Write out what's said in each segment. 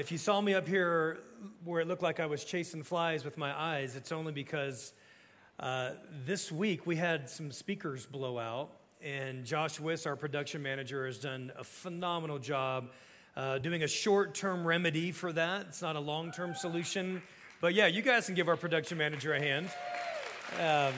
If you saw me up here where it looked like I was chasing flies with my eyes, it's only because uh, this week we had some speakers blow out, and Josh Wiss, our production manager, has done a phenomenal job uh, doing a short term remedy for that. It's not a long term solution. But yeah, you guys can give our production manager a hand. Um,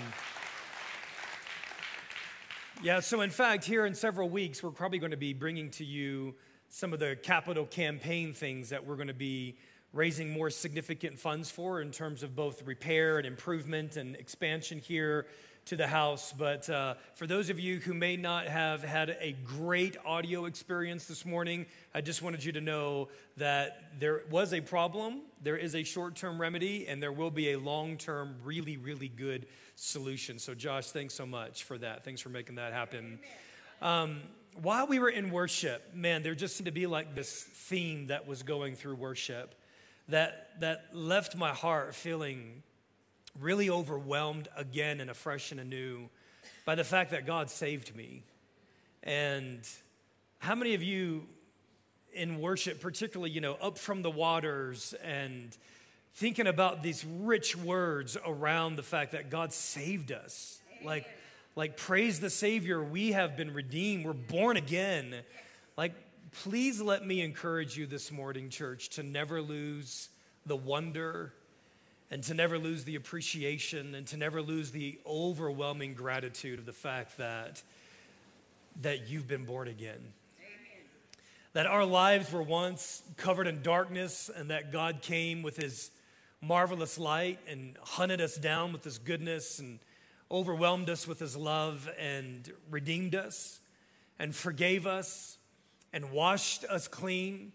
yeah, so in fact, here in several weeks, we're probably going to be bringing to you some of the capital campaign things that we're going to be raising more significant funds for in terms of both repair and improvement and expansion here to the house. But uh, for those of you who may not have had a great audio experience this morning, I just wanted you to know that there was a problem, there is a short term remedy, and there will be a long term, really, really good solution. So, Josh, thanks so much for that. Thanks for making that happen. Um, while we were in worship, man, there just seemed to be like this theme that was going through worship that, that left my heart feeling really overwhelmed again and afresh and anew by the fact that God saved me. And how many of you in worship, particularly, you know, up from the waters and thinking about these rich words around the fact that God saved us? Like, like praise the Savior, we have been redeemed, we're born again. Like, please let me encourage you this morning, church, to never lose the wonder and to never lose the appreciation and to never lose the overwhelming gratitude of the fact that, that you've been born again. Amen. That our lives were once covered in darkness and that God came with his marvelous light and hunted us down with his goodness and overwhelmed us with his love and redeemed us and forgave us and washed us clean.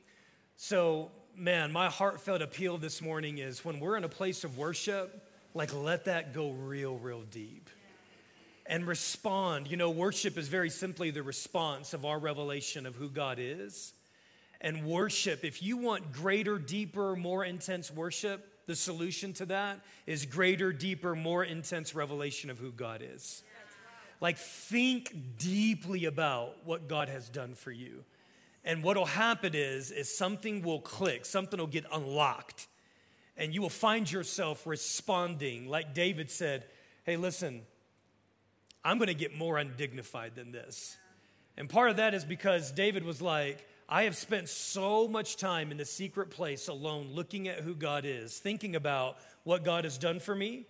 So, man, my heartfelt appeal this morning is when we're in a place of worship, like let that go real, real deep. And respond. You know, worship is very simply the response of our revelation of who God is. And worship, if you want greater, deeper, more intense worship, the solution to that is greater, deeper, more intense revelation of who God is. Like, think deeply about what God has done for you. And what'll happen is, is something will click, something will get unlocked, and you will find yourself responding. Like David said, Hey, listen, I'm gonna get more undignified than this. And part of that is because David was like, I have spent so much time in the secret place alone looking at who God is, thinking about what God has done for me,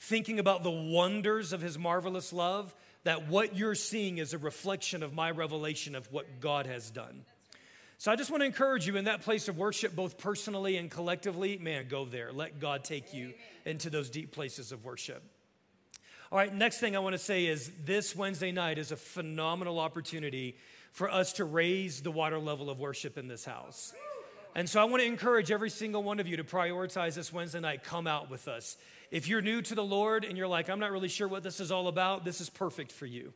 thinking about the wonders of his marvelous love, that what you're seeing is a reflection of my revelation of what God has done. So I just want to encourage you in that place of worship, both personally and collectively, man, go there. Let God take you into those deep places of worship. All right, next thing I want to say is this Wednesday night is a phenomenal opportunity for us to raise the water level of worship in this house. And so I want to encourage every single one of you to prioritize this Wednesday night. Come out with us. If you're new to the Lord and you're like, I'm not really sure what this is all about, this is perfect for you.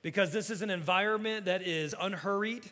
Because this is an environment that is unhurried.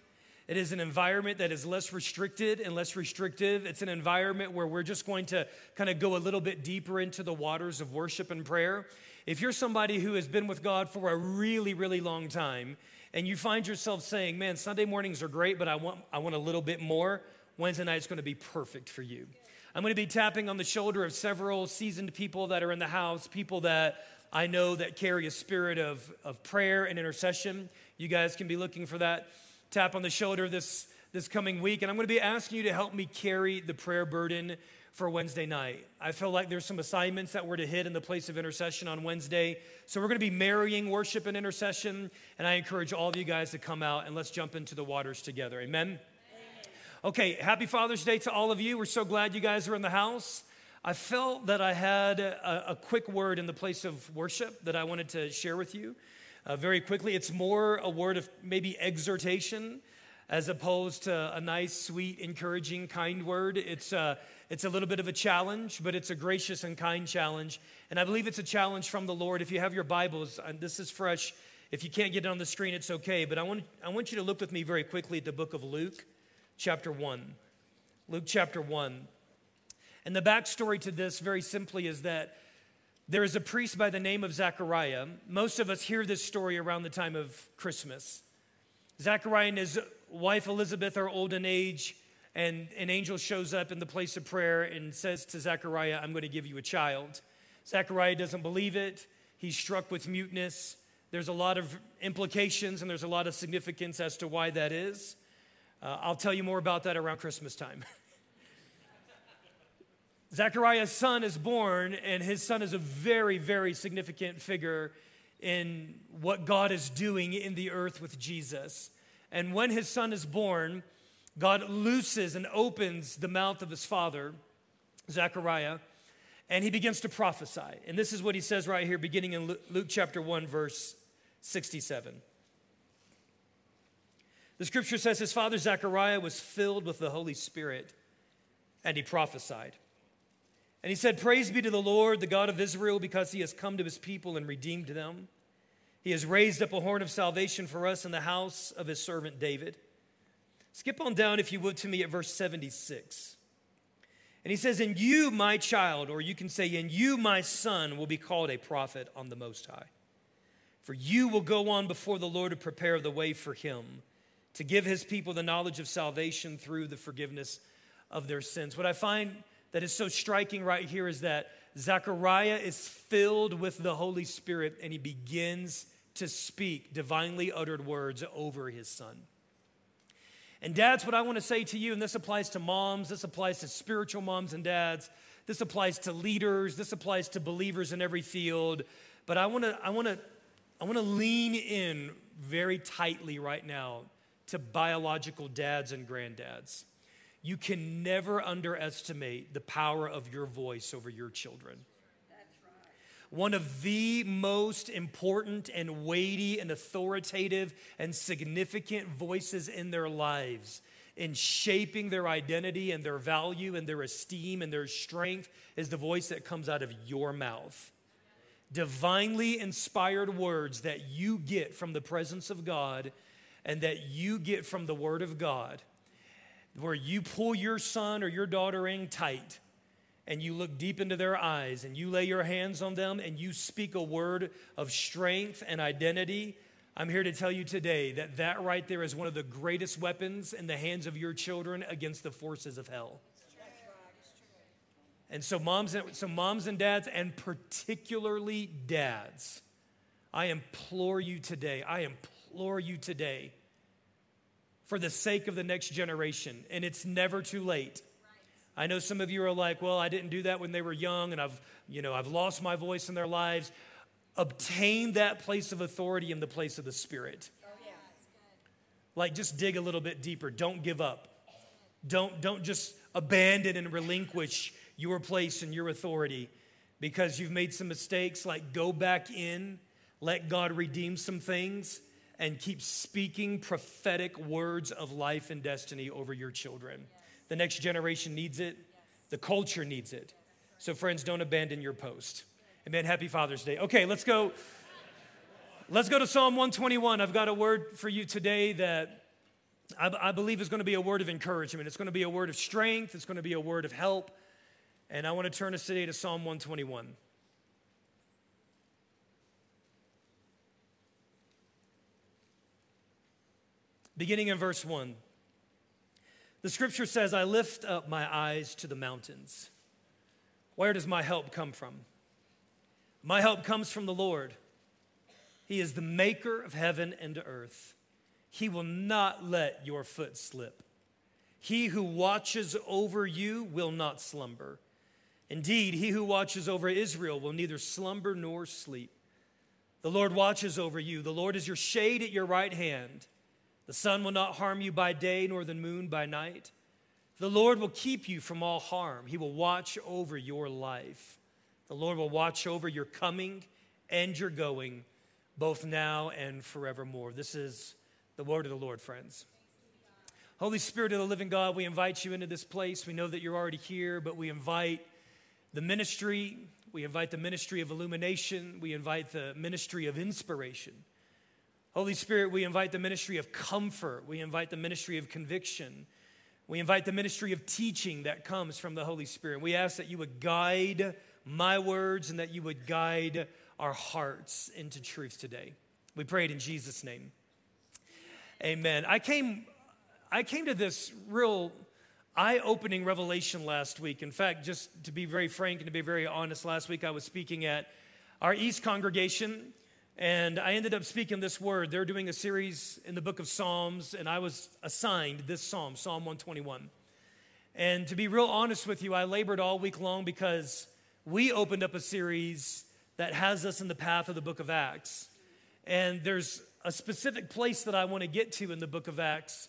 It is an environment that is less restricted and less restrictive. It's an environment where we're just going to kind of go a little bit deeper into the waters of worship and prayer. If you're somebody who has been with God for a really, really long time and you find yourself saying, man, Sunday mornings are great, but I want, I want a little bit more, Wednesday night is going to be perfect for you. I'm going to be tapping on the shoulder of several seasoned people that are in the house, people that I know that carry a spirit of, of prayer and intercession. You guys can be looking for that tap on the shoulder this, this coming week. And I'm going to be asking you to help me carry the prayer burden for Wednesday night. I feel like there's some assignments that we're to hit in the place of intercession on Wednesday. So we're going to be marrying worship and intercession. And I encourage all of you guys to come out and let's jump into the waters together. Amen. Okay, happy Father's Day to all of you. We're so glad you guys are in the house. I felt that I had a, a quick word in the place of worship that I wanted to share with you uh, very quickly. It's more a word of maybe exhortation as opposed to a nice, sweet, encouraging, kind word. It's, uh, it's a little bit of a challenge, but it's a gracious and kind challenge. And I believe it's a challenge from the Lord. If you have your Bibles, and this is fresh. If you can't get it on the screen, it's okay. But I want, I want you to look with me very quickly at the book of Luke, chapter 1. Luke chapter 1. And the backstory to this, very simply, is that there is a priest by the name of Zechariah. Most of us hear this story around the time of Christmas. Zechariah his wife Elizabeth are old in age and an angel shows up in the place of prayer and says to Zechariah, I'm going to give you a child. Zechariah doesn't believe it. He's struck with muteness. There's a lot of implications and there's a lot of significance as to why that is. Uh, I'll tell you more about that around Christmas time. Zechariah's son is born, and his son is a very, very significant figure in what God is doing in the earth with Jesus. And when his son is born, God looses and opens the mouth of his father, Zechariah, and he begins to prophesy. And this is what he says right here, beginning in Luke chapter 1, verse 67. The scripture says his father Zechariah was filled with the Holy Spirit, and he prophesied. And he said, Praise be to the Lord, the God of Israel, because he has come to his people and redeemed them. He has raised up a horn of salvation for us in the house of his servant David. Skip on down, if you would, to me at verse 76. And he says, And you, my child, or you can say, And you, my son, will be called a prophet on the Most High. For you will go on before the Lord to prepare the way for him, to give his people the knowledge of salvation through the forgiveness of their sins. What I find that is so striking right here is that Zechariah is filled with the Holy Spirit and he begins to speak divinely uttered words over his son. And dads, what I want to say to you, and this applies to moms, this applies to spiritual moms and dads, this applies to leaders, this applies to believers in every field, but I want to I want to I want to lean in very tightly right now to biological dads and granddads. You can never underestimate the power of your voice over your children. One of the most important and weighty and authoritative and significant voices in their lives in shaping their identity and their value and their esteem and their strength is the voice that comes out of your mouth. Divinely inspired words that you get from the presence of God and that you get from the Word of God where you pull your son or your daughter in tight and you look deep into their eyes and you lay your hands on them and you speak a word of strength and identity i'm here to tell you today that that right there is one of the greatest weapons in the hands of your children against the forces of hell and so moms and, so moms and dads and particularly dads i implore you today i implore you today for the sake of the next generation. And it's never too late. I know some of you are like, well, I didn't do that when they were young and I've, you know, I've lost my voice in their lives. Obtain that place of authority in the place of the Spirit. Yeah. Like just dig a little bit deeper. Don't give up. Don't, don't just abandon and relinquish your place and your authority because you've made some mistakes. Like go back in, let God redeem some things, and keep speaking prophetic words of life and destiny over your children. The next generation needs it, the culture needs it. So, friends, don't abandon your post. Amen. Happy Father's Day. Okay, let's go. Let's go to Psalm 121. I've got a word for you today that I, I believe is going to be a word of encouragement. It's going to be a word of strength. It's going to be a word of help. And I want to turn us today to Psalm 121. beginning in verse 1. The scripture says, I lift up my eyes to the mountains. Where does my help come from? My help comes from the Lord. He is the maker of heaven and earth. He will not let your foot slip. He who watches over you will not slumber. Indeed, he who watches over Israel will neither slumber nor sleep. The Lord watches over you. The Lord is your shade at your right hand. The sun will not harm you by day, nor the moon by night. The Lord will keep you from all harm. He will watch over your life. The Lord will watch over your coming and your going, both now and forevermore. This is the word of the Lord, friends. Holy Spirit of the living God, we invite you into this place. We know that you're already here, but we invite the ministry, we invite the ministry of illumination, we invite the ministry of inspiration. Holy Spirit, we invite the ministry of comfort. We invite the ministry of conviction. We invite the ministry of teaching that comes from the Holy Spirit. We ask that you would guide my words and that you would guide our hearts into truth today. We pray it in Jesus' name. Amen. I came, I came to this real eye opening revelation last week. In fact, just to be very frank and to be very honest, last week I was speaking at our East congregation, and I ended up speaking this word. They're doing a series in the book of Psalms, and I was assigned this psalm, Psalm 121. And to be real honest with you, I labored all week long because we opened up a series that has us in the path of the book of Acts. And there's a specific place that I want to get to in the book of Acts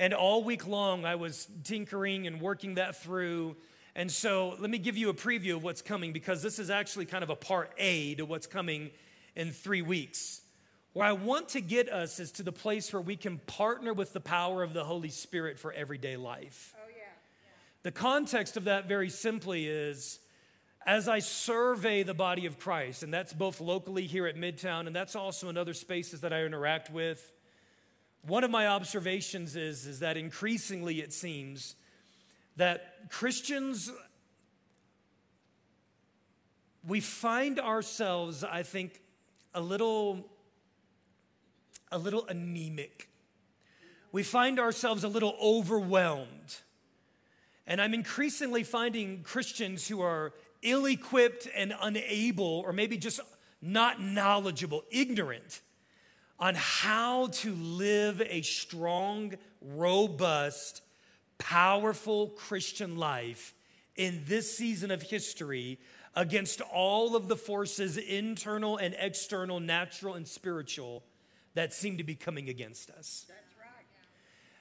and all week long, I was tinkering and working that through. And so, let me give you a preview of what's coming because this is actually kind of a part A to what's coming in three weeks. Where I want to get us is to the place where we can partner with the power of the Holy Spirit for everyday life. Oh, yeah. The context of that, very simply, is as I survey the body of Christ, and that's both locally here at Midtown, and that's also in other spaces that I interact with one of my observations is, is that increasingly it seems that Christians, we find ourselves, I think, a little, a little anemic. We find ourselves a little overwhelmed. And I'm increasingly finding Christians who are ill equipped and unable, or maybe just not knowledgeable, ignorant on how to live a strong, robust, powerful Christian life in this season of history against all of the forces, internal and external, natural and spiritual, that seem to be coming against us. That's right.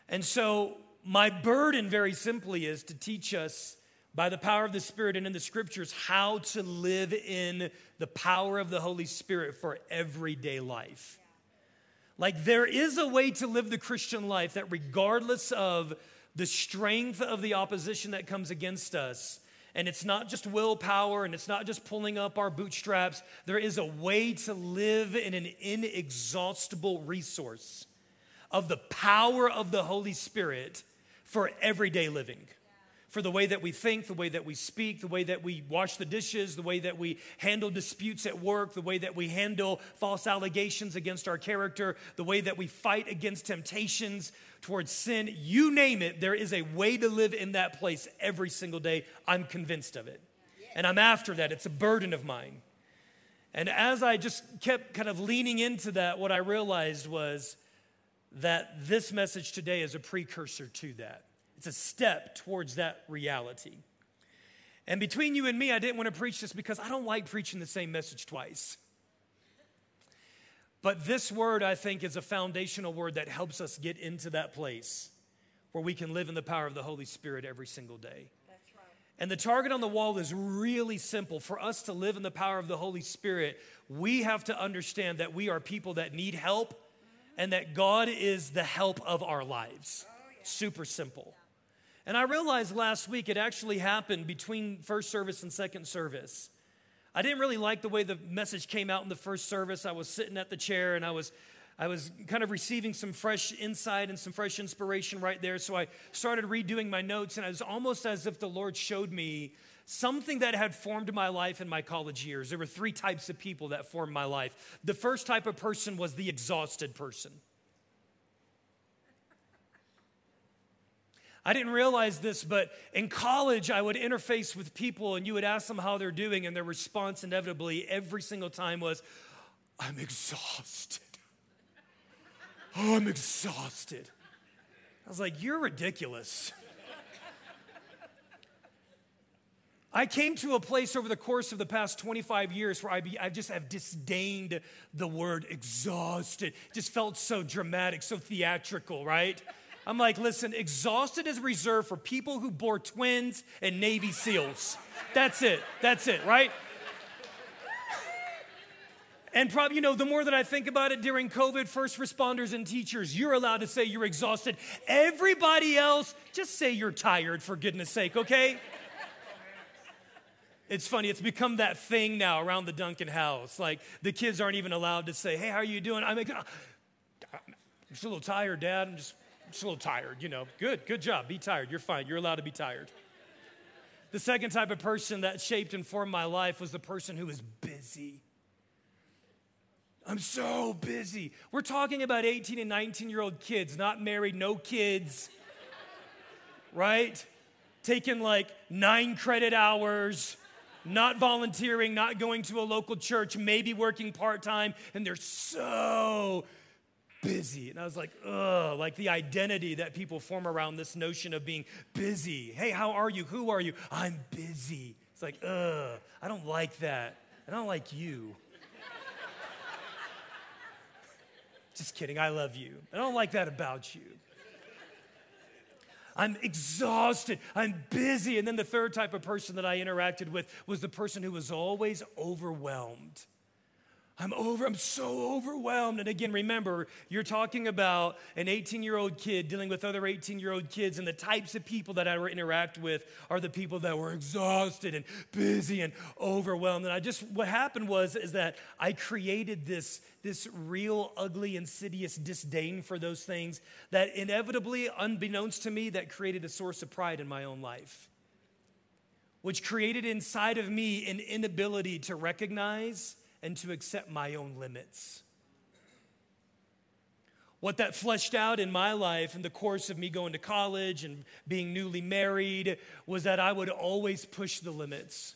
And so, my burden, very simply, is to teach us by the power of the Spirit and in the scriptures how to live in the power of the Holy Spirit for everyday life. Like, there is a way to live the Christian life that, regardless of the strength of the opposition that comes against us, and it's not just willpower and it's not just pulling up our bootstraps, there is a way to live in an inexhaustible resource of the power of the Holy Spirit for everyday living for the way that we think, the way that we speak, the way that we wash the dishes, the way that we handle disputes at work, the way that we handle false allegations against our character, the way that we fight against temptations towards sin. You name it, there is a way to live in that place every single day. I'm convinced of it. And I'm after that. It's a burden of mine. And as I just kept kind of leaning into that, what I realized was that this message today is a precursor to that. It's a step towards that reality. And between you and me, I didn't want to preach this because I don't like preaching the same message twice. But this word, I think, is a foundational word that helps us get into that place where we can live in the power of the Holy Spirit every single day. And the target on the wall is really simple. For us to live in the power of the Holy Spirit, we have to understand that we are people that need help and that God is the help of our lives. Oh, Super simple. And I realized last week it actually happened between first service and second service. I didn't really like the way the message came out in the first service. I was sitting at the chair and I was I was kind of receiving some fresh insight and some fresh inspiration right there. So I started redoing my notes, and it was almost as if the Lord showed me something that had formed my life in my college years. There were three types of people that formed my life. The first type of person was the exhausted person. I didn't realize this, but in college, I would interface with people and you would ask them how they're doing, and their response inevitably every single time was, I'm exhausted. Oh, I'm exhausted. I was like, You're ridiculous. I came to a place over the course of the past 25 years where I, be, I just have disdained the word exhausted. It just felt so dramatic, so theatrical, right? I'm like, listen, exhausted is reserved for people who bore twins and Navy SEALs. That's it. That's it, right? And probably, you know, the more that I think about it during COVID, first responders and teachers, you're allowed to say you're exhausted. Everybody else, just say you're tired, for goodness sake, okay? It's funny, it's become that thing now around the Duncan house. Like, the kids aren't even allowed to say, hey, how are you doing? I'm, like, I'm just a little tired, Dad. I'm just just a little tired, you know. Good, good job. Be tired. You're fine. You're allowed to be tired. The second type of person that shaped and formed my life was the person who was busy. I'm so busy. We're talking about 18 and 19 year old kids, not married, no kids. right? Taking like nine credit hours, not volunteering, not going to a local church, maybe working part time, and they're so busy. And I was like, ugh, like the identity that people form around this notion of being busy. Hey, how are you? Who are you? I'm busy. It's like, ugh, I don't like that. I don't like you. Just kidding, I love you. I don't like that about you. I'm exhausted. I'm busy. And then the third type of person that I interacted with was the person who was always overwhelmed. I'm over, I'm so overwhelmed. And again, remember, you're talking about an 18 year old kid dealing with other 18 year old kids, and the types of people that I interact with are the people that were exhausted and busy and overwhelmed. And I just, what happened was, is that I created this, this real ugly, insidious disdain for those things that inevitably, unbeknownst to me, that created a source of pride in my own life. Which created inside of me an inability to recognize and to accept my own limits. What that fleshed out in my life in the course of me going to college and being newly married was that I would always push the limits.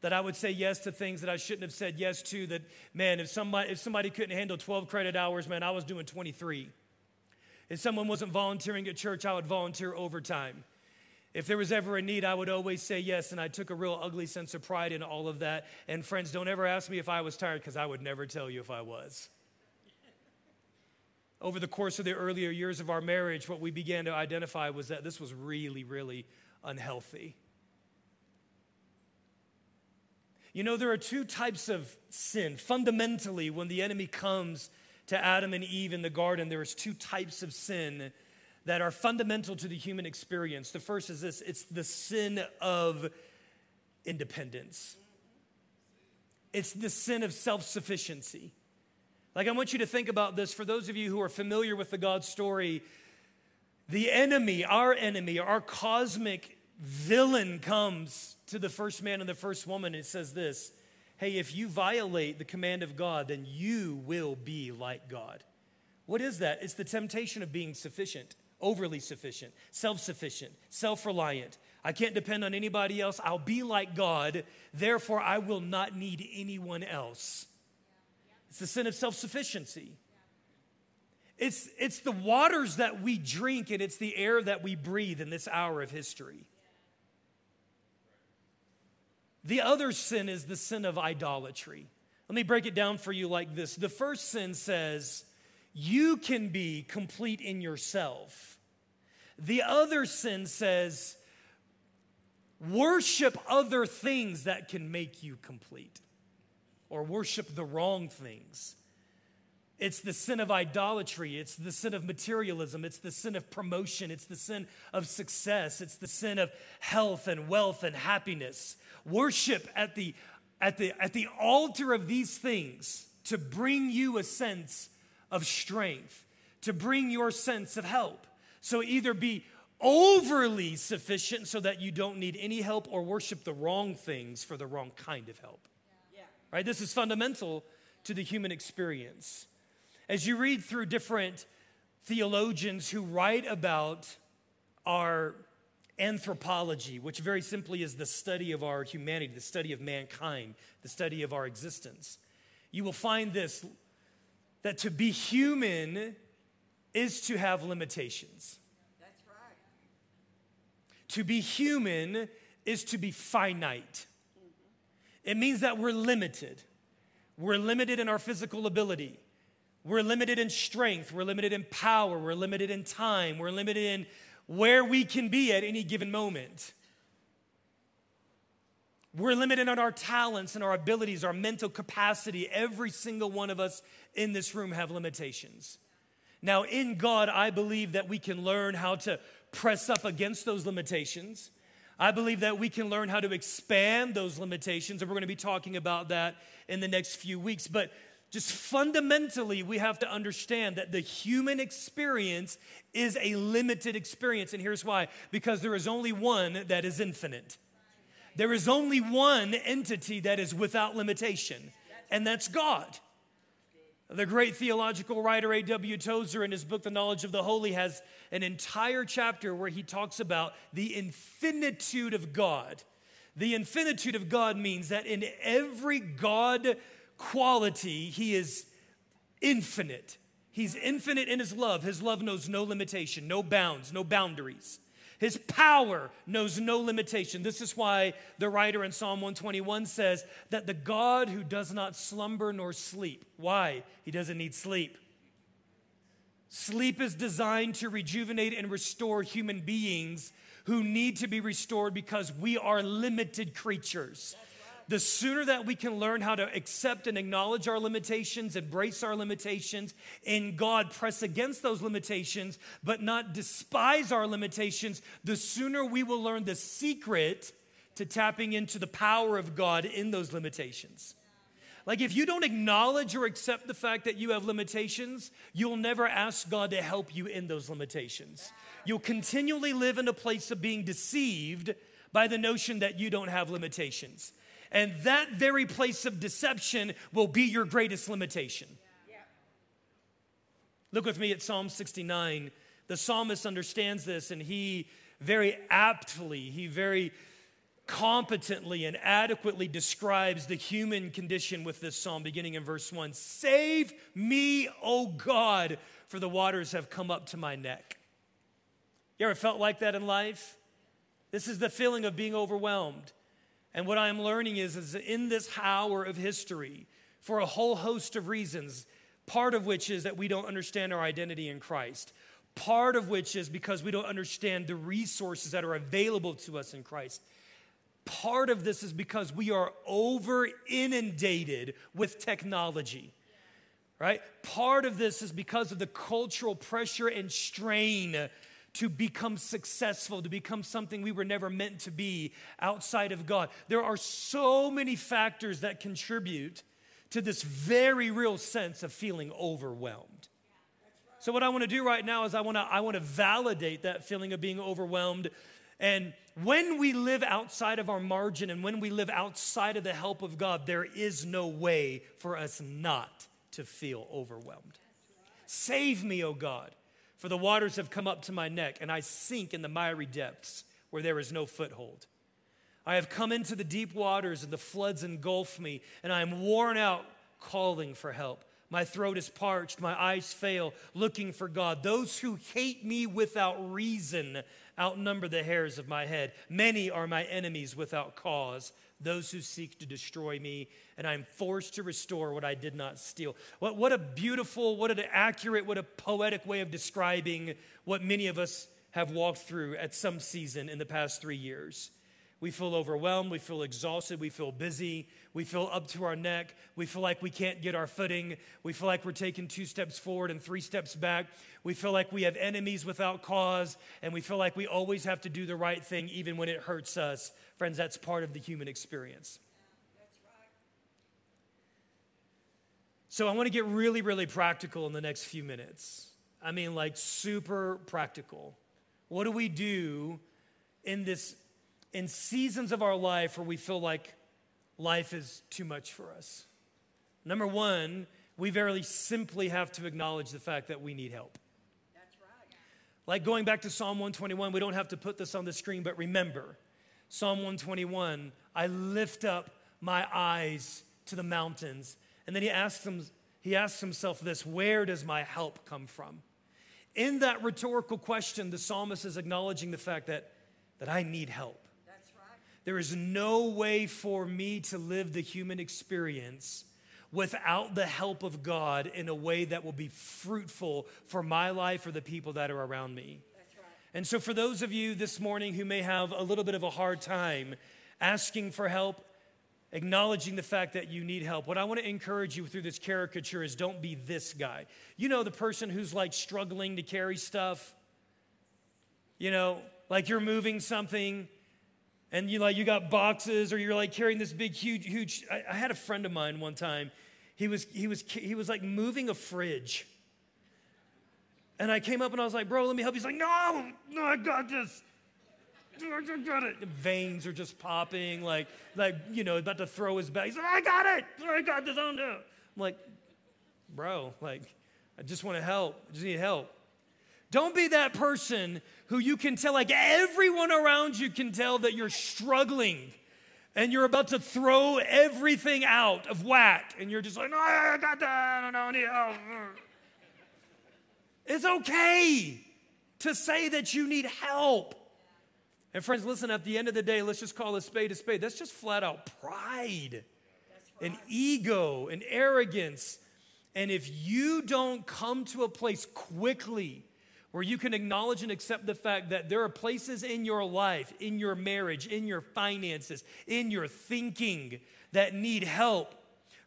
That I would say yes to things that I shouldn't have said yes to. That, man, if somebody, if somebody couldn't handle 12 credit hours, man, I was doing 23. If someone wasn't volunteering at church, I would volunteer overtime. If there was ever a need, I would always say yes, and I took a real ugly sense of pride in all of that. And friends, don't ever ask me if I was tired, because I would never tell you if I was. Over the course of the earlier years of our marriage, what we began to identify was that this was really, really unhealthy. You know, there are two types of sin. Fundamentally, when the enemy comes to Adam and Eve in the garden, there's two types of sin that are fundamental to the human experience. The first is this it's the sin of independence, it's the sin of self sufficiency. Like, I want you to think about this for those of you who are familiar with the God story. The enemy, our enemy, our cosmic villain comes to the first man and the first woman and says this Hey, if you violate the command of God, then you will be like God. What is that? It's the temptation of being sufficient overly sufficient, self sufficient, self reliant. I can't depend on anybody else. I'll be like God. Therefore, I will not need anyone else. It's the sin of self sufficiency. It's, it's the waters that we drink and it's the air that we breathe in this hour of history. The other sin is the sin of idolatry. Let me break it down for you like this. The first sin says, you can be complete in yourself the other sin says, worship other things that can make you complete, or worship the wrong things. It's the sin of idolatry. It's the sin of materialism. It's the sin of promotion. It's the sin of success. It's the sin of health and wealth and happiness. Worship at the, at the, at the altar of these things to bring you a sense of strength, to bring your sense of help. So either be overly sufficient so that you don't need any help or worship the wrong things for the wrong kind of help. Yeah. Right? This is fundamental to the human experience. As you read through different theologians who write about our anthropology, which very simply is the study of our humanity, the study of mankind, the study of our existence, you will find this that to be human is to have limitations. That's right. To be human is to be finite. It means that we're limited. We're limited in our physical ability. We're limited in strength. We're limited in power. We're limited in time. We're limited in where we can be at any given moment. We're limited on our talents and our abilities, our mental capacity. Every single one of us in this room have limitations. Now, in God, I believe that we can learn how to press up against those limitations. I believe that we can learn how to expand those limitations, and we're going to be talking about that in the next few weeks. But just fundamentally, we have to understand that the human experience is a limited experience. And here's why because there is only one that is infinite, there is only one entity that is without limitation, and that's God. The great theological writer A.W. Tozer, in his book, The Knowledge of the Holy, has an entire chapter where he talks about the infinitude of God. The infinitude of God means that in every God quality, he is infinite. He's infinite in his love. His love knows no limitation, no bounds, no boundaries. His power knows no limitation. This is why the writer in Psalm 121 says that the God who does not slumber nor sleep. Why? He doesn't need sleep. Sleep is designed to rejuvenate and restore human beings who need to be restored because we are limited creatures the sooner that we can learn how to accept and acknowledge our limitations, embrace our limitations, in God press against those limitations, but not despise our limitations, the sooner we will learn the secret to tapping into the power of God in those limitations. Like, if you don't acknowledge or accept the fact that you have limitations, you'll never ask God to help you in those limitations. You'll continually live in a place of being deceived by the notion that you don't have limitations. And that very place of deception will be your greatest limitation. Look with me at Psalm 69. The psalmist understands this and he very aptly, he very competently and adequately describes the human condition with this psalm, beginning in verse 1 Save me, O God, for the waters have come up to my neck. You ever felt like that in life? This is the feeling of being overwhelmed. And what I'm learning is, is in this hour of history, for a whole host of reasons, part of which is that we don't understand our identity in Christ. Part of which is because we don't understand the resources that are available to us in Christ. Part of this is because we are over inundated with technology, right? Part of this is because of the cultural pressure and strain to become successful, to become something we were never meant to be outside of God. There are so many factors that contribute to this very real sense of feeling overwhelmed. So, what I want to do right now is I want to, I want to validate that feeling of being overwhelmed. And when we live outside of our margin and when we live outside of the help of God, there is no way for us not to feel overwhelmed. Save me, O God. For the waters have come up to my neck, and I sink in the miry depths where there is no foothold. I have come into the deep waters, and the floods engulf me, and I am worn out calling for help. My throat is parched, my eyes fail, looking for God. Those who hate me without reason outnumber the hairs of my head. Many are my enemies without cause those who seek to destroy me, and I'm forced to restore what I did not steal. What, what a beautiful, what an accurate, what a poetic way of describing what many of us have walked through at some season in the past three years. We feel overwhelmed, we feel exhausted, we feel busy, we feel up to our neck, we feel like we can't get our footing, we feel like we're taking two steps forward and three steps back, we feel like we have enemies without cause, and we feel like we always have to do the right thing even when it hurts us. Friends, that's part of the human experience. So I want to get really, really practical in the next few minutes. I mean, like super practical. What do we do in this in seasons of our life where we feel like life is too much for us. Number one, we very simply have to acknowledge the fact that we need help. That's right. Like going back to Psalm 121, we don't have to put this on the screen, but remember Psalm 121 I lift up my eyes to the mountains. And then he asks, him, he asks himself this where does my help come from? In that rhetorical question, the psalmist is acknowledging the fact that, that I need help. There is no way for me to live the human experience without the help of God in a way that will be fruitful for my life or the people that are around me. Right. And so, for those of you this morning who may have a little bit of a hard time asking for help, acknowledging the fact that you need help, what I want to encourage you through this caricature is don't be this guy. You know, the person who's like struggling to carry stuff, you know, like you're moving something and you like you got boxes or you're like carrying this big huge huge I, I, had a friend of mine one time he was he was he was like moving a fridge and i came up and i was like bro let me help you he's like no no i got this I got it. The veins are just popping, like, like you know, about to throw his back. He's like, I got it. I got this there. I'm like, bro, like, I just want to help. I just need help. Don't be that person who you can tell, like everyone around you can tell that you're struggling and you're about to throw everything out of whack and you're just like, no, I got that, I don't know, help. It's okay to say that you need help. And friends, listen, at the end of the day, let's just call a spade a spade. That's just flat out pride and ego and arrogance. And if you don't come to a place quickly where you can acknowledge and accept the fact that there are places in your life, in your marriage, in your finances, in your thinking that need help,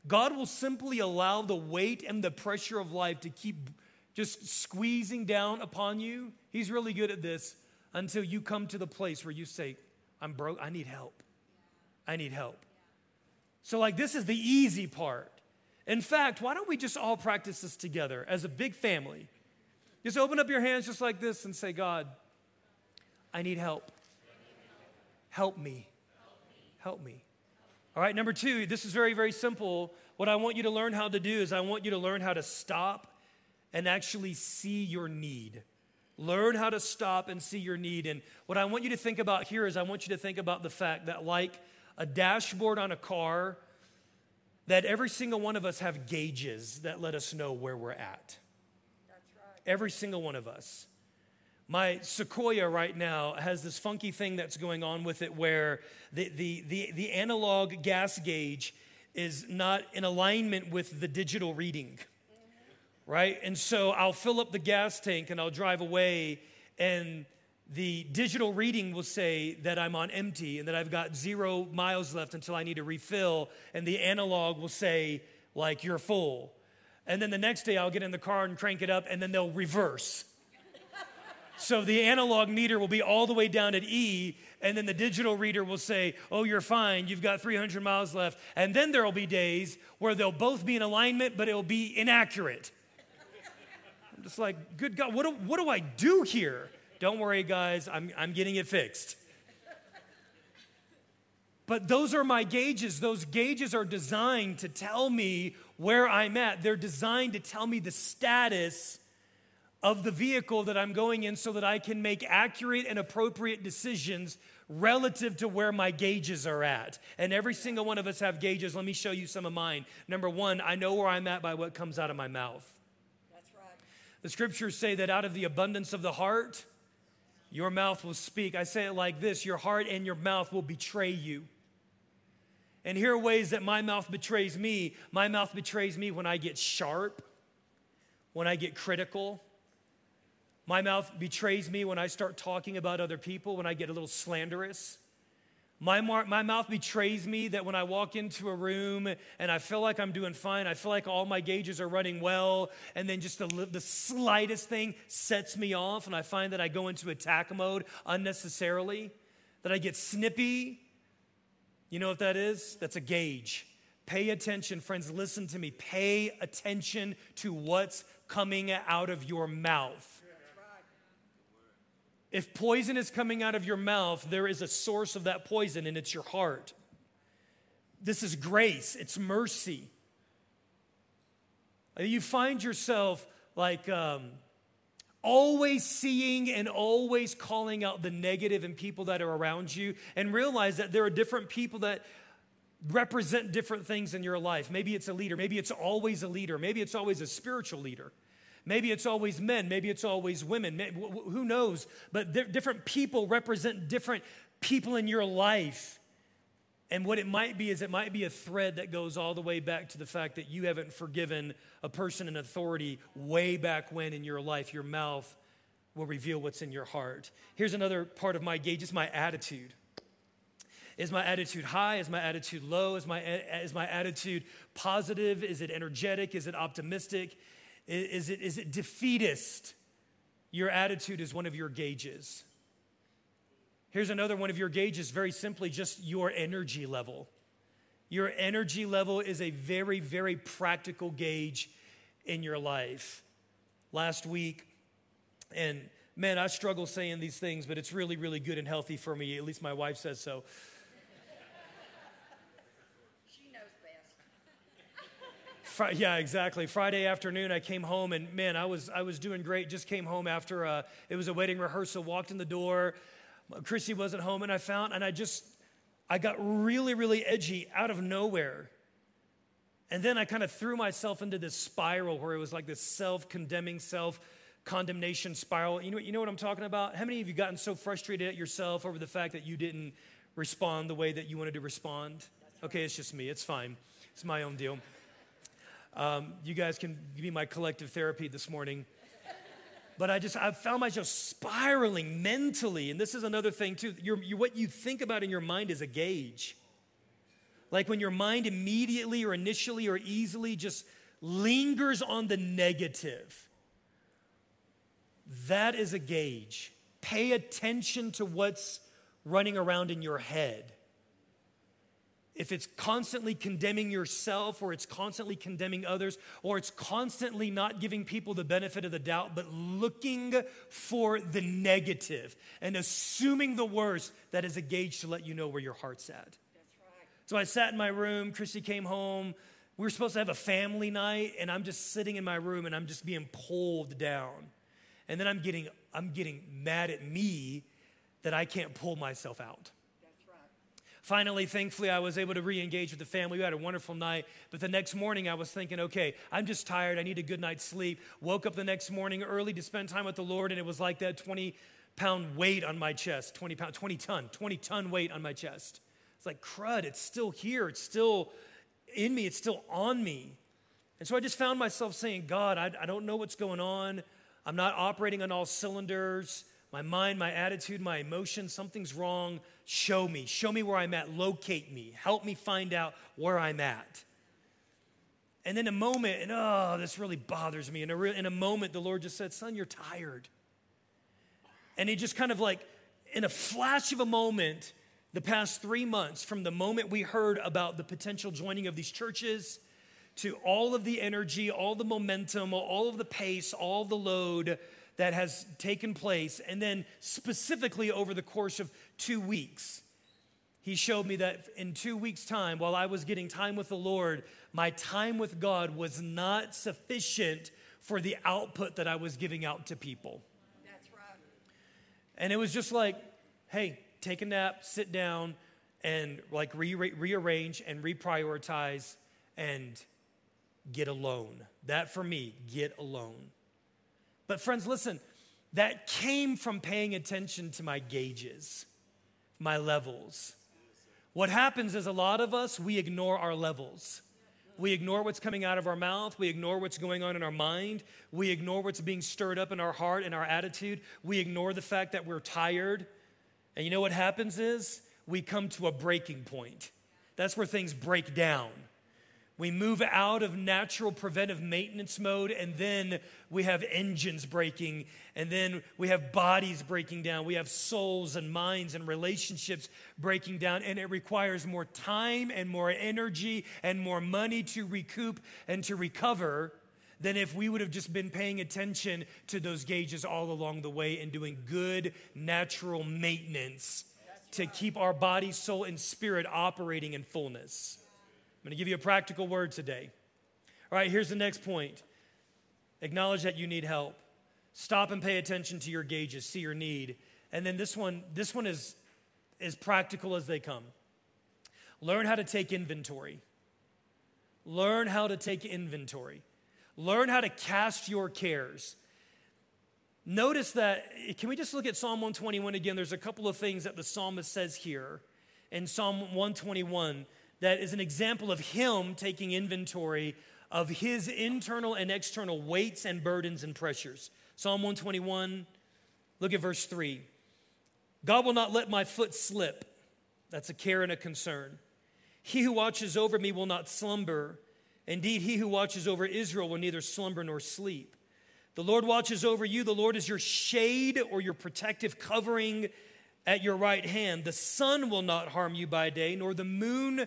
God will simply allow the weight and the pressure of life to keep just squeezing down upon you. He's really good at this until you come to the place where you say, I'm broke, I need help. I need help. So, like, this is the easy part. In fact, why don't we just all practice this together as a big family? Just open up your hands just like this and say, God, I need help. Help me. Help me. All right, number two, this is very, very simple. What I want you to learn how to do is I want you to learn how to stop and actually see your need. Learn how to stop and see your need. And what I want you to think about here is I want you to think about the fact that, like a dashboard on a car, that every single one of us have gauges that let us know where we're at. Every single one of us. My Sequoia right now has this funky thing that's going on with it where the, the, the, the analog gas gauge is not in alignment with the digital reading, right? And so I'll fill up the gas tank and I'll drive away, and the digital reading will say that I'm on empty and that I've got zero miles left until I need to refill, and the analog will say, like, you're full. And then the next day I'll get in the car and crank it up, and then they'll reverse. so the analog meter will be all the way down at E, and then the digital reader will say, Oh, you're fine, you've got 300 miles left. And then there will be days where they'll both be in alignment, but it'll be inaccurate. I'm just like, Good God, what do, what do I do here? Don't worry, guys, I'm, I'm getting it fixed. But those are my gauges. Those gauges are designed to tell me where I'm at. They're designed to tell me the status of the vehicle that I'm going in so that I can make accurate and appropriate decisions relative to where my gauges are at. And every single one of us have gauges. Let me show you some of mine. Number one, I know where I'm at by what comes out of my mouth. That's right. The scriptures say that out of the abundance of the heart, your mouth will speak. I say it like this your heart and your mouth will betray you. And here are ways that my mouth betrays me. My mouth betrays me when I get sharp, when I get critical. My mouth betrays me when I start talking about other people, when I get a little slanderous. My, mar- my mouth betrays me that when I walk into a room and I feel like I'm doing fine, I feel like all my gauges are running well, and then just the, the slightest thing sets me off, and I find that I go into attack mode unnecessarily, that I get snippy, you know what that is? That's a gauge. Pay attention, friends. Listen to me. Pay attention to what's coming out of your mouth. If poison is coming out of your mouth, there is a source of that poison, and it's your heart. This is grace, it's mercy. You find yourself like um, always seeing and always calling out the negative in people that are around you and realize that there are different people that represent different things in your life. Maybe it's a leader, maybe it's always a leader, maybe it's always a spiritual leader. Maybe it's always men, maybe it's always women, who knows? But different people represent different people in your life. And what it might be is it might be a thread that goes all the way back to the fact that you haven't forgiven a person in authority way back when in your life. Your mouth will reveal what's in your heart. Here's another part of my gauge it's my attitude. Is my attitude high? Is my attitude low? Is my, is my attitude positive? Is it energetic? Is it optimistic? Is it, is it defeatist? Your attitude is one of your gauges. Here's another one of your gauges very simply just your energy level. Your energy level is a very, very practical gauge in your life. Last week, and man, I struggle saying these things, but it's really, really good and healthy for me. At least my wife says so. She knows best. Fri- yeah, exactly. Friday afternoon, I came home and man, I was I was doing great. Just came home after uh, it was a wedding rehearsal. Walked in the door, Chrissy wasn't home, and I found and I just I got really really edgy out of nowhere. And then I kind of threw myself into this spiral where it was like this self-condemning, self-condemnation spiral. You know, you know what I'm talking about? How many of you gotten so frustrated at yourself over the fact that you didn't respond the way that you wanted to respond? Okay, it's just me. It's fine. It's my own deal. Um, you guys can be my collective therapy this morning. But I just, I found myself spiraling mentally. And this is another thing, too. What you think about in your mind is a gauge. Like when your mind immediately or initially or easily just lingers on the negative, that is a gauge. Pay attention to what's running around in your head if it's constantly condemning yourself or it's constantly condemning others or it's constantly not giving people the benefit of the doubt but looking for the negative and assuming the worst that is a gauge to let you know where your heart's at. Right. so i sat in my room christy came home. We were supposed to have a family night and i'm just sitting in my room and i'm just being pulled down. And then i'm getting i'm getting mad at me that i can't pull myself out Finally, thankfully, I was able to re engage with the family. We had a wonderful night. But the next morning, I was thinking, okay, I'm just tired. I need a good night's sleep. Woke up the next morning early to spend time with the Lord, and it was like that 20 pound weight on my chest 20 pound, 20 ton, 20 ton weight on my chest. It's like, crud, it's still here. It's still in me. It's still on me. And so I just found myself saying, God, I, I don't know what's going on. I'm not operating on all cylinders my mind, my attitude, my emotions, something's wrong. Show me. Show me where I'm at. Locate me. Help me find out where I'm at. And in a moment, and oh, this really bothers me. In a, re- in a moment, the Lord just said, Son, you're tired. And he just kind of like, in a flash of a moment, the past three months, from the moment we heard about the potential joining of these churches to all of the energy, all the momentum, all of the pace, all the load, that has taken place. And then, specifically, over the course of two weeks, he showed me that in two weeks' time, while I was getting time with the Lord, my time with God was not sufficient for the output that I was giving out to people. That's right. And it was just like, hey, take a nap, sit down, and like re- rearrange and reprioritize and get alone. That for me, get alone. But, friends, listen, that came from paying attention to my gauges, my levels. What happens is a lot of us, we ignore our levels. We ignore what's coming out of our mouth. We ignore what's going on in our mind. We ignore what's being stirred up in our heart and our attitude. We ignore the fact that we're tired. And you know what happens is we come to a breaking point. That's where things break down. We move out of natural preventive maintenance mode, and then we have engines breaking, and then we have bodies breaking down. We have souls and minds and relationships breaking down, and it requires more time and more energy and more money to recoup and to recover than if we would have just been paying attention to those gauges all along the way and doing good natural maintenance to keep our body, soul, and spirit operating in fullness. I'm going to give you a practical word today. All right, here's the next point acknowledge that you need help. Stop and pay attention to your gauges, see your need. And then this one, this one is as practical as they come. Learn how to take inventory. Learn how to take inventory. Learn how to cast your cares. Notice that, can we just look at Psalm 121 again? There's a couple of things that the psalmist says here in Psalm 121 that is an example of him taking inventory of his internal and external weights and burdens and pressures. Psalm 121, look at verse 3. God will not let my foot slip. That's a care and a concern. He who watches over me will not slumber. Indeed, he who watches over Israel will neither slumber nor sleep. The Lord watches over you. The Lord is your shade or your protective covering at your right hand. The sun will not harm you by day, nor the moon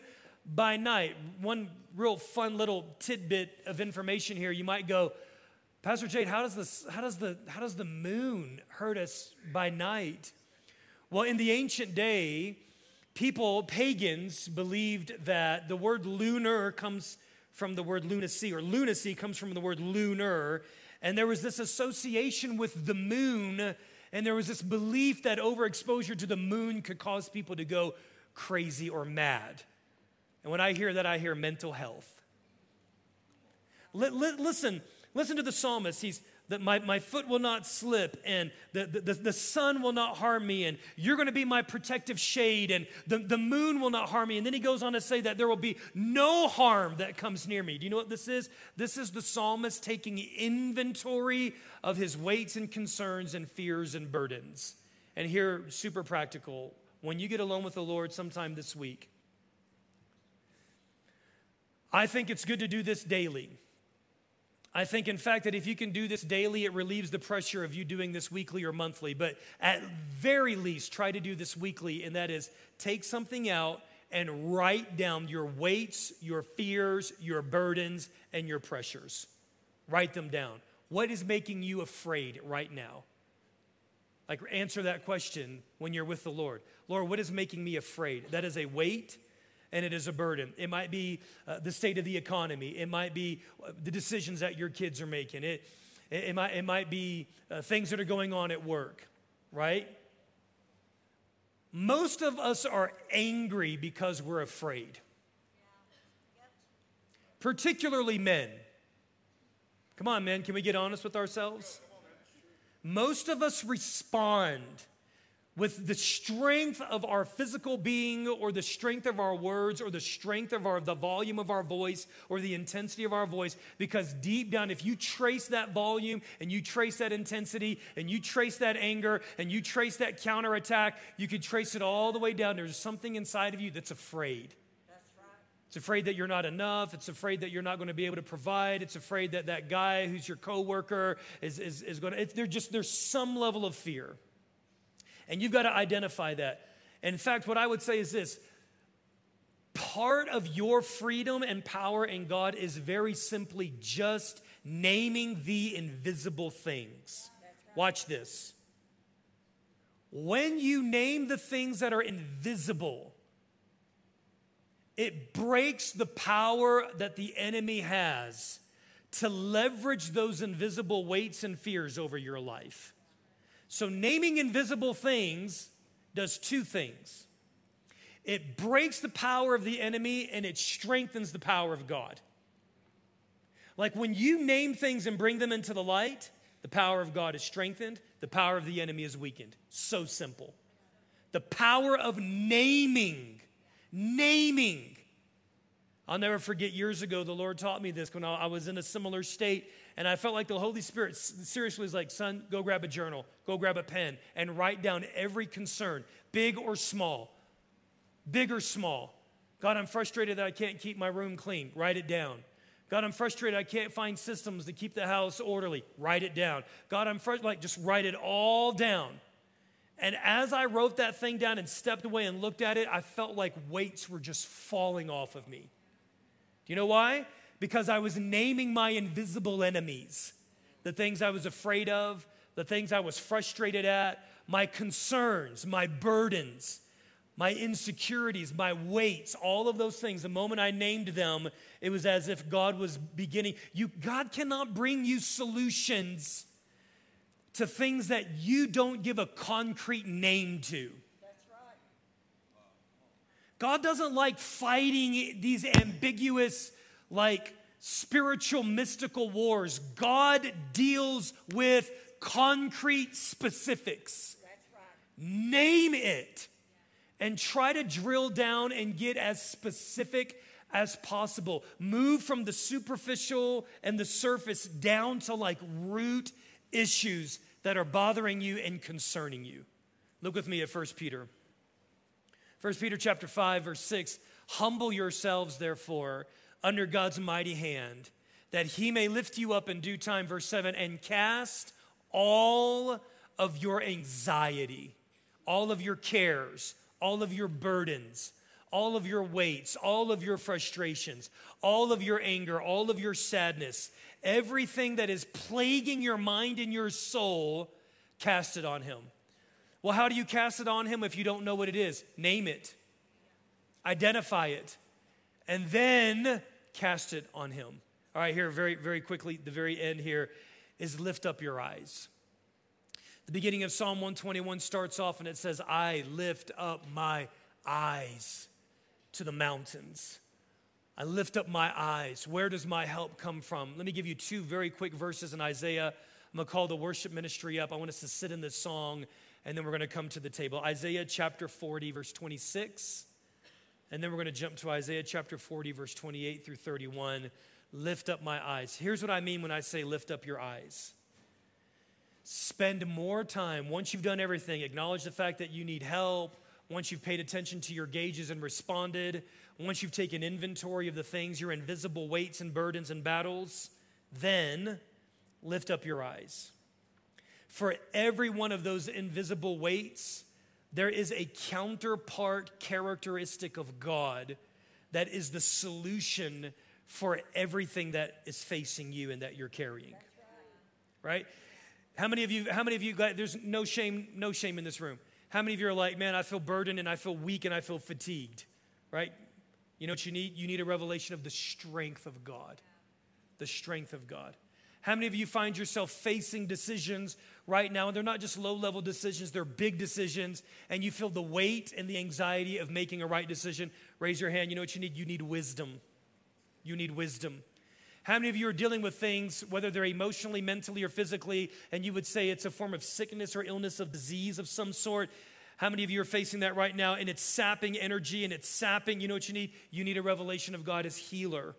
by night. One real fun little tidbit of information here. You might go, Pastor Jade, how does, this, how, does the, how does the moon hurt us by night? Well, in the ancient day, people, pagans, believed that the word lunar comes from the word lunacy, or lunacy comes from the word lunar. And there was this association with the moon, and there was this belief that overexposure to the moon could cause people to go crazy or mad. And when I hear that, I hear mental health. L- listen, listen to the psalmist. He's that my, my foot will not slip and the, the, the sun will not harm me and you're going to be my protective shade and the, the moon will not harm me. And then he goes on to say that there will be no harm that comes near me. Do you know what this is? This is the psalmist taking inventory of his weights and concerns and fears and burdens. And here, super practical, when you get alone with the Lord sometime this week, I think it's good to do this daily. I think, in fact, that if you can do this daily, it relieves the pressure of you doing this weekly or monthly. But at very least, try to do this weekly, and that is take something out and write down your weights, your fears, your burdens, and your pressures. Write them down. What is making you afraid right now? Like, answer that question when you're with the Lord. Lord, what is making me afraid? That is a weight and it is a burden. It might be uh, the state of the economy, it might be uh, the decisions that your kids are making, it, it, it might, it might be uh, things that are going on at work, right? Most of us are angry because we're afraid, particularly men. Come on, men, can we get honest with ourselves? Most of us respond with the strength of our physical being or the strength of our words or the strength of our the volume of our voice or the intensity of our voice because deep down if you trace that volume and you trace that intensity and you trace that anger and you trace that counterattack you can trace it all the way down there's something inside of you that's afraid it's afraid that you're not enough. It's afraid that you're not going to be able to provide. It's afraid that that guy who's your coworker is, is, is going to, it, there's just, there's some level of fear. And you've got to identify that. In fact, what I would say is this part of your freedom and power in God is very simply just naming the invisible things. Watch this. When you name the things that are invisible, it breaks the power that the enemy has to leverage those invisible weights and fears over your life. So, naming invisible things does two things it breaks the power of the enemy and it strengthens the power of God. Like when you name things and bring them into the light, the power of God is strengthened, the power of the enemy is weakened. So simple. The power of naming, naming. I'll never forget years ago, the Lord taught me this when I was in a similar state and I felt like the Holy Spirit seriously was like, son, go grab a journal, go grab a pen, and write down every concern, big or small. Big or small. God, I'm frustrated that I can't keep my room clean. Write it down. God, I'm frustrated I can't find systems to keep the house orderly. Write it down. God, I'm frustrated. Like, just write it all down. And as I wrote that thing down and stepped away and looked at it, I felt like weights were just falling off of me. Do you know why? Because I was naming my invisible enemies, the things I was afraid of, the things I was frustrated at, my concerns, my burdens, my insecurities, my weights, all of those things. The moment I named them, it was as if God was beginning. You, God cannot bring you solutions to things that you don't give a concrete name to. God doesn't like fighting these ambiguous like spiritual mystical wars. God deals with concrete specifics. Right. Name it and try to drill down and get as specific as possible. Move from the superficial and the surface down to like root issues that are bothering you and concerning you. Look with me at 1 Peter. 1 Peter chapter 5 verse 6, humble yourselves therefore under God's mighty hand, that he may lift you up in due time, verse 7, and cast all of your anxiety, all of your cares, all of your burdens, all of your weights, all of your frustrations, all of your anger, all of your sadness, everything that is plaguing your mind and your soul, cast it on him. Well, how do you cast it on him if you don't know what it is? Name it, identify it and then cast it on him. All right, here, very, very quickly, the very end here is lift up your eyes. The beginning of Psalm 121 starts off and it says, I lift up my eyes to the mountains. I lift up my eyes. Where does my help come from? Let me give you two very quick verses in Isaiah. I'm going to call the worship ministry up. I want us to sit in this song and then we're going to come to the table. Isaiah chapter 40, verse 26. And then we're going to jump to Isaiah chapter 40, verse 28 through 31. Lift up my eyes. Here's what I mean when I say lift up your eyes. Spend more time, once you've done everything, acknowledge the fact that you need help, once you've paid attention to your gauges and responded, once you've taken inventory of the things, your invisible weights and burdens and battles, then lift up your eyes. For every one of those invisible weights, there is a counterpart characteristic of God that is the solution for everything that is facing you and that you're carrying. Right? How many of you, how many of you there's no shame, no shame in this room. How many of you are like, man, I feel burdened and I feel weak and I feel fatigued, right? You know what you need? You need a revelation of the strength of God. The strength of God. How many of you find yourself facing decisions right now? And they're not just low level decisions, they're big decisions, and you feel the weight and the anxiety of making a right decision? Raise your hand. You know what you need? You need wisdom. You need wisdom. How many of you are dealing with things, whether they're emotionally, mentally, or physically, and you would say it's a form of sickness or illness of disease of some sort? How many of you are facing that right now and it's sapping energy and it's sapping? You know what you need? You need a revelation of God as healer.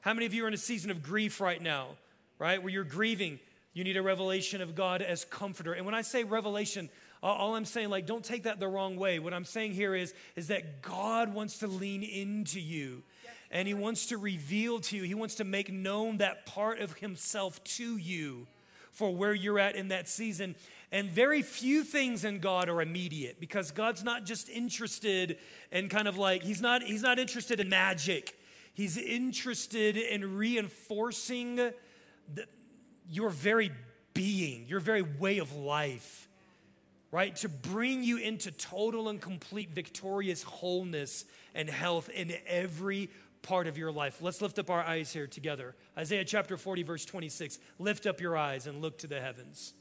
How many of you are in a season of grief right now, right? Where you're grieving. You need a revelation of God as comforter. And when I say revelation, all I'm saying, like, don't take that the wrong way. What I'm saying here is, is that God wants to lean into you and He wants to reveal to you, He wants to make known that part of Himself to you for where you're at in that season. And very few things in God are immediate because God's not just interested in kind of like, He's not, he's not interested in magic. He's interested in reinforcing the, your very being, your very way of life, right? To bring you into total and complete victorious wholeness and health in every part of your life. Let's lift up our eyes here together. Isaiah chapter 40, verse 26. Lift up your eyes and look to the heavens.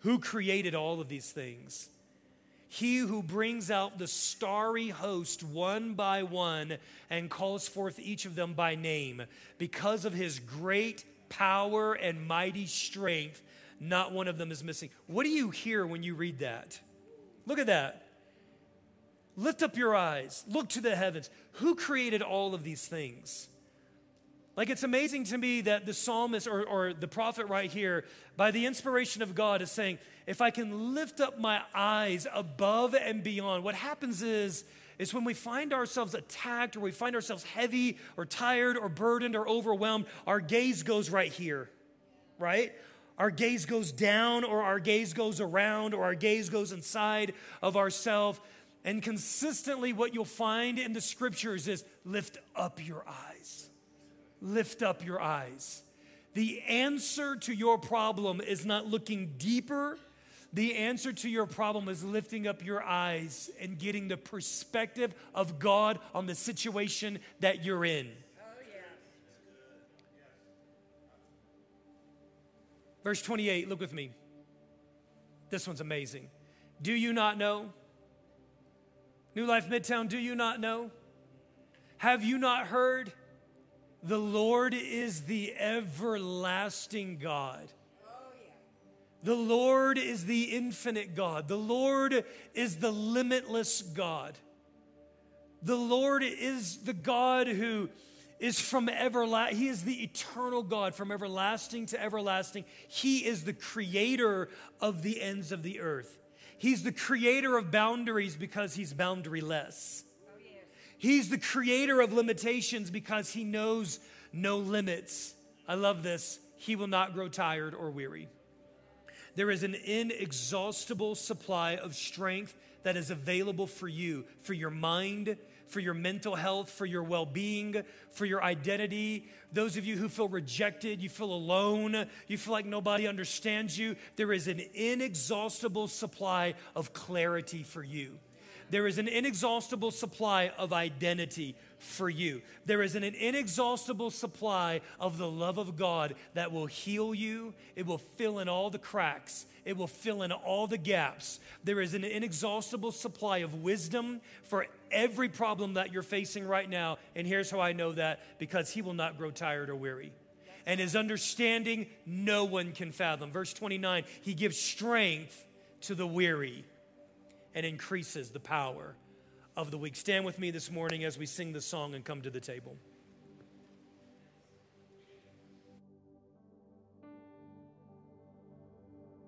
Who created all of these things? He who brings out the starry host one by one and calls forth each of them by name. Because of his great power and mighty strength, not one of them is missing. What do you hear when you read that? Look at that. Lift up your eyes, look to the heavens. Who created all of these things? Like, it's amazing to me that the psalmist or, or, the prophet right here, by the inspiration of God, is saying, if I can lift up my eyes above and beyond, what happens is, is when we find ourselves attacked or we find ourselves heavy or tired or burdened or overwhelmed, our gaze goes right here, right? Our gaze goes down or our gaze goes around or our gaze goes inside of ourselves. And consistently, what you'll find in the scriptures is lift up your eyes. Lift up your eyes. The answer to your problem is not looking deeper. The answer to your problem is lifting up your eyes and getting the perspective of God on the situation that you're in. Verse 28, look with me. This one's amazing. Do you not know? New Life Midtown, do you not know? Have you not heard? The Lord is the everlasting God. The Lord is the infinite God. The Lord is the limitless God. The Lord is the God who is from everlasting. He is the eternal God from everlasting to everlasting. He is the creator of the ends of the earth. He's the creator of boundaries because he's boundaryless. He's the creator of limitations because he knows no limits. I love this. He will not grow tired or weary. There is an inexhaustible supply of strength that is available for you, for your mind, for your mental health, for your well being, for your identity. Those of you who feel rejected, you feel alone, you feel like nobody understands you, there is an inexhaustible supply of clarity for you. there is an inexhaustible supply of identity for you. There is an inexhaustible supply of the love of God that will heal you, it will fill in all the cracks, it will fill in all the gaps. There is an inexhaustible supply of wisdom for every problem that you're facing right now. And here's how I know that because He will not grow tired or weary and his understanding no one can fathom. Verse 29 He gives strength to the weary and increases the power of the weak. Stand with me this morning as we sing the song and come to the table.